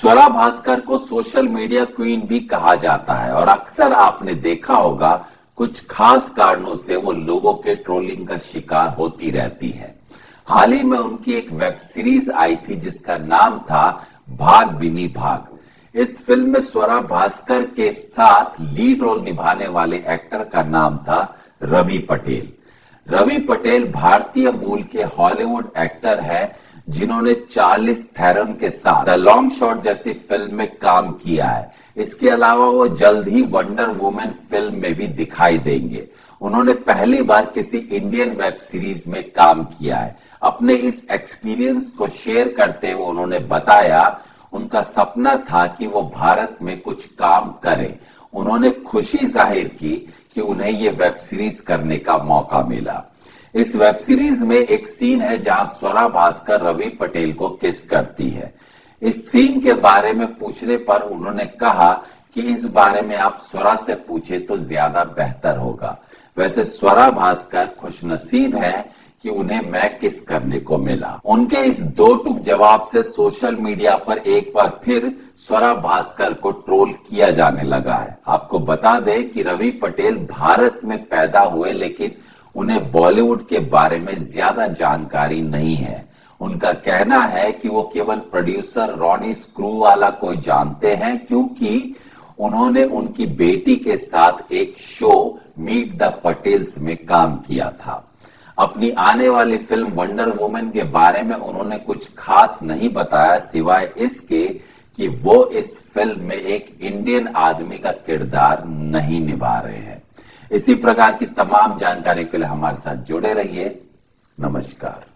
स्वरा भास्कर को social media queen भी कहा जाता है। और अक्सर आपने देखा होगा, कुछ खास कारणों से वो लोगों के ट्रोलिंग का शिकार होती रहती है। हाल ही में उनकी एक वेब सीरीज़ आई थी, जिसका नाम था भाग बिनी भाग। इस फ़िल्म में स्वरा भास्कर के साथ लीड रोल निभाने वाले एक्टर का नाम था रवि पटेल। रवि पटेल भारतीय मूल के हॉलीवुड एक्टर है। जिन्होंने चार्लिस थैरम के साथ द लॉन्ग शॉट जैसी फ़िल्म में काम किया है। इसके अलावा वो जल्द ही वंडर वुमेन फ़िल्म में भी दिखाई देंगे। उन्होंने पहली बार किसी इंडियन वेब सीरीज़ में काम किया है। अपने इस एक्सपीरियंस को शेयर करते हुए उन्होंने बताया, उनका सपना था कि वो भारत में कुछ काम करें। उन्होंने खुशी ज़ाहिर की कि उन्हें ये वेब सीरीज़ करने का मौका मिला। इस वेब सीरीज़ में एक सीन है जहाँ स्वरा भास्कर रवि पटेल को किस करती है। इस सीन के बारे में पूछने पर उन्होंने कहा कि इस बारे में आप स्वरा से पूछे तो ज़्यादा बेहतर होगा। वैसे स्वरा भास्कर खुशनसीब है कि उन्हें मैं किस करने को मिला। उनके इस दो टुक जवाब से सोशल मीडिया पर एक बार फिर स्वरा भास्कर को ट्रोल किया जाने लगा है। आपको बता दें कि रवि पटेल भारत में पैदा हुए लेकिन उन्हें बॉलीवुड के बारे में ज़्यादा जानकारी नहीं है। उनका कहना है कि वो केवल प्रोड्यूसर रॉनी स्क्रू वाला को जानते हैं क्योंकि उन्होंने उनकी बेटी के साथ एक शो मीट द पटेल्स में काम किया था। अपनी आने वाली फ़िल्म वंडर वुमेन के बारे में उन्होंने कुछ खास नहीं बताया, सिवाय इसके कि वो इस फ़िल्म में एक इंडियन आदमी का किरदार नहीं निभा रहे हैं। इसी प्रकार की तमाम जानकारी के लिए हमारे साथ जुड़े रहिए। नमस्कार।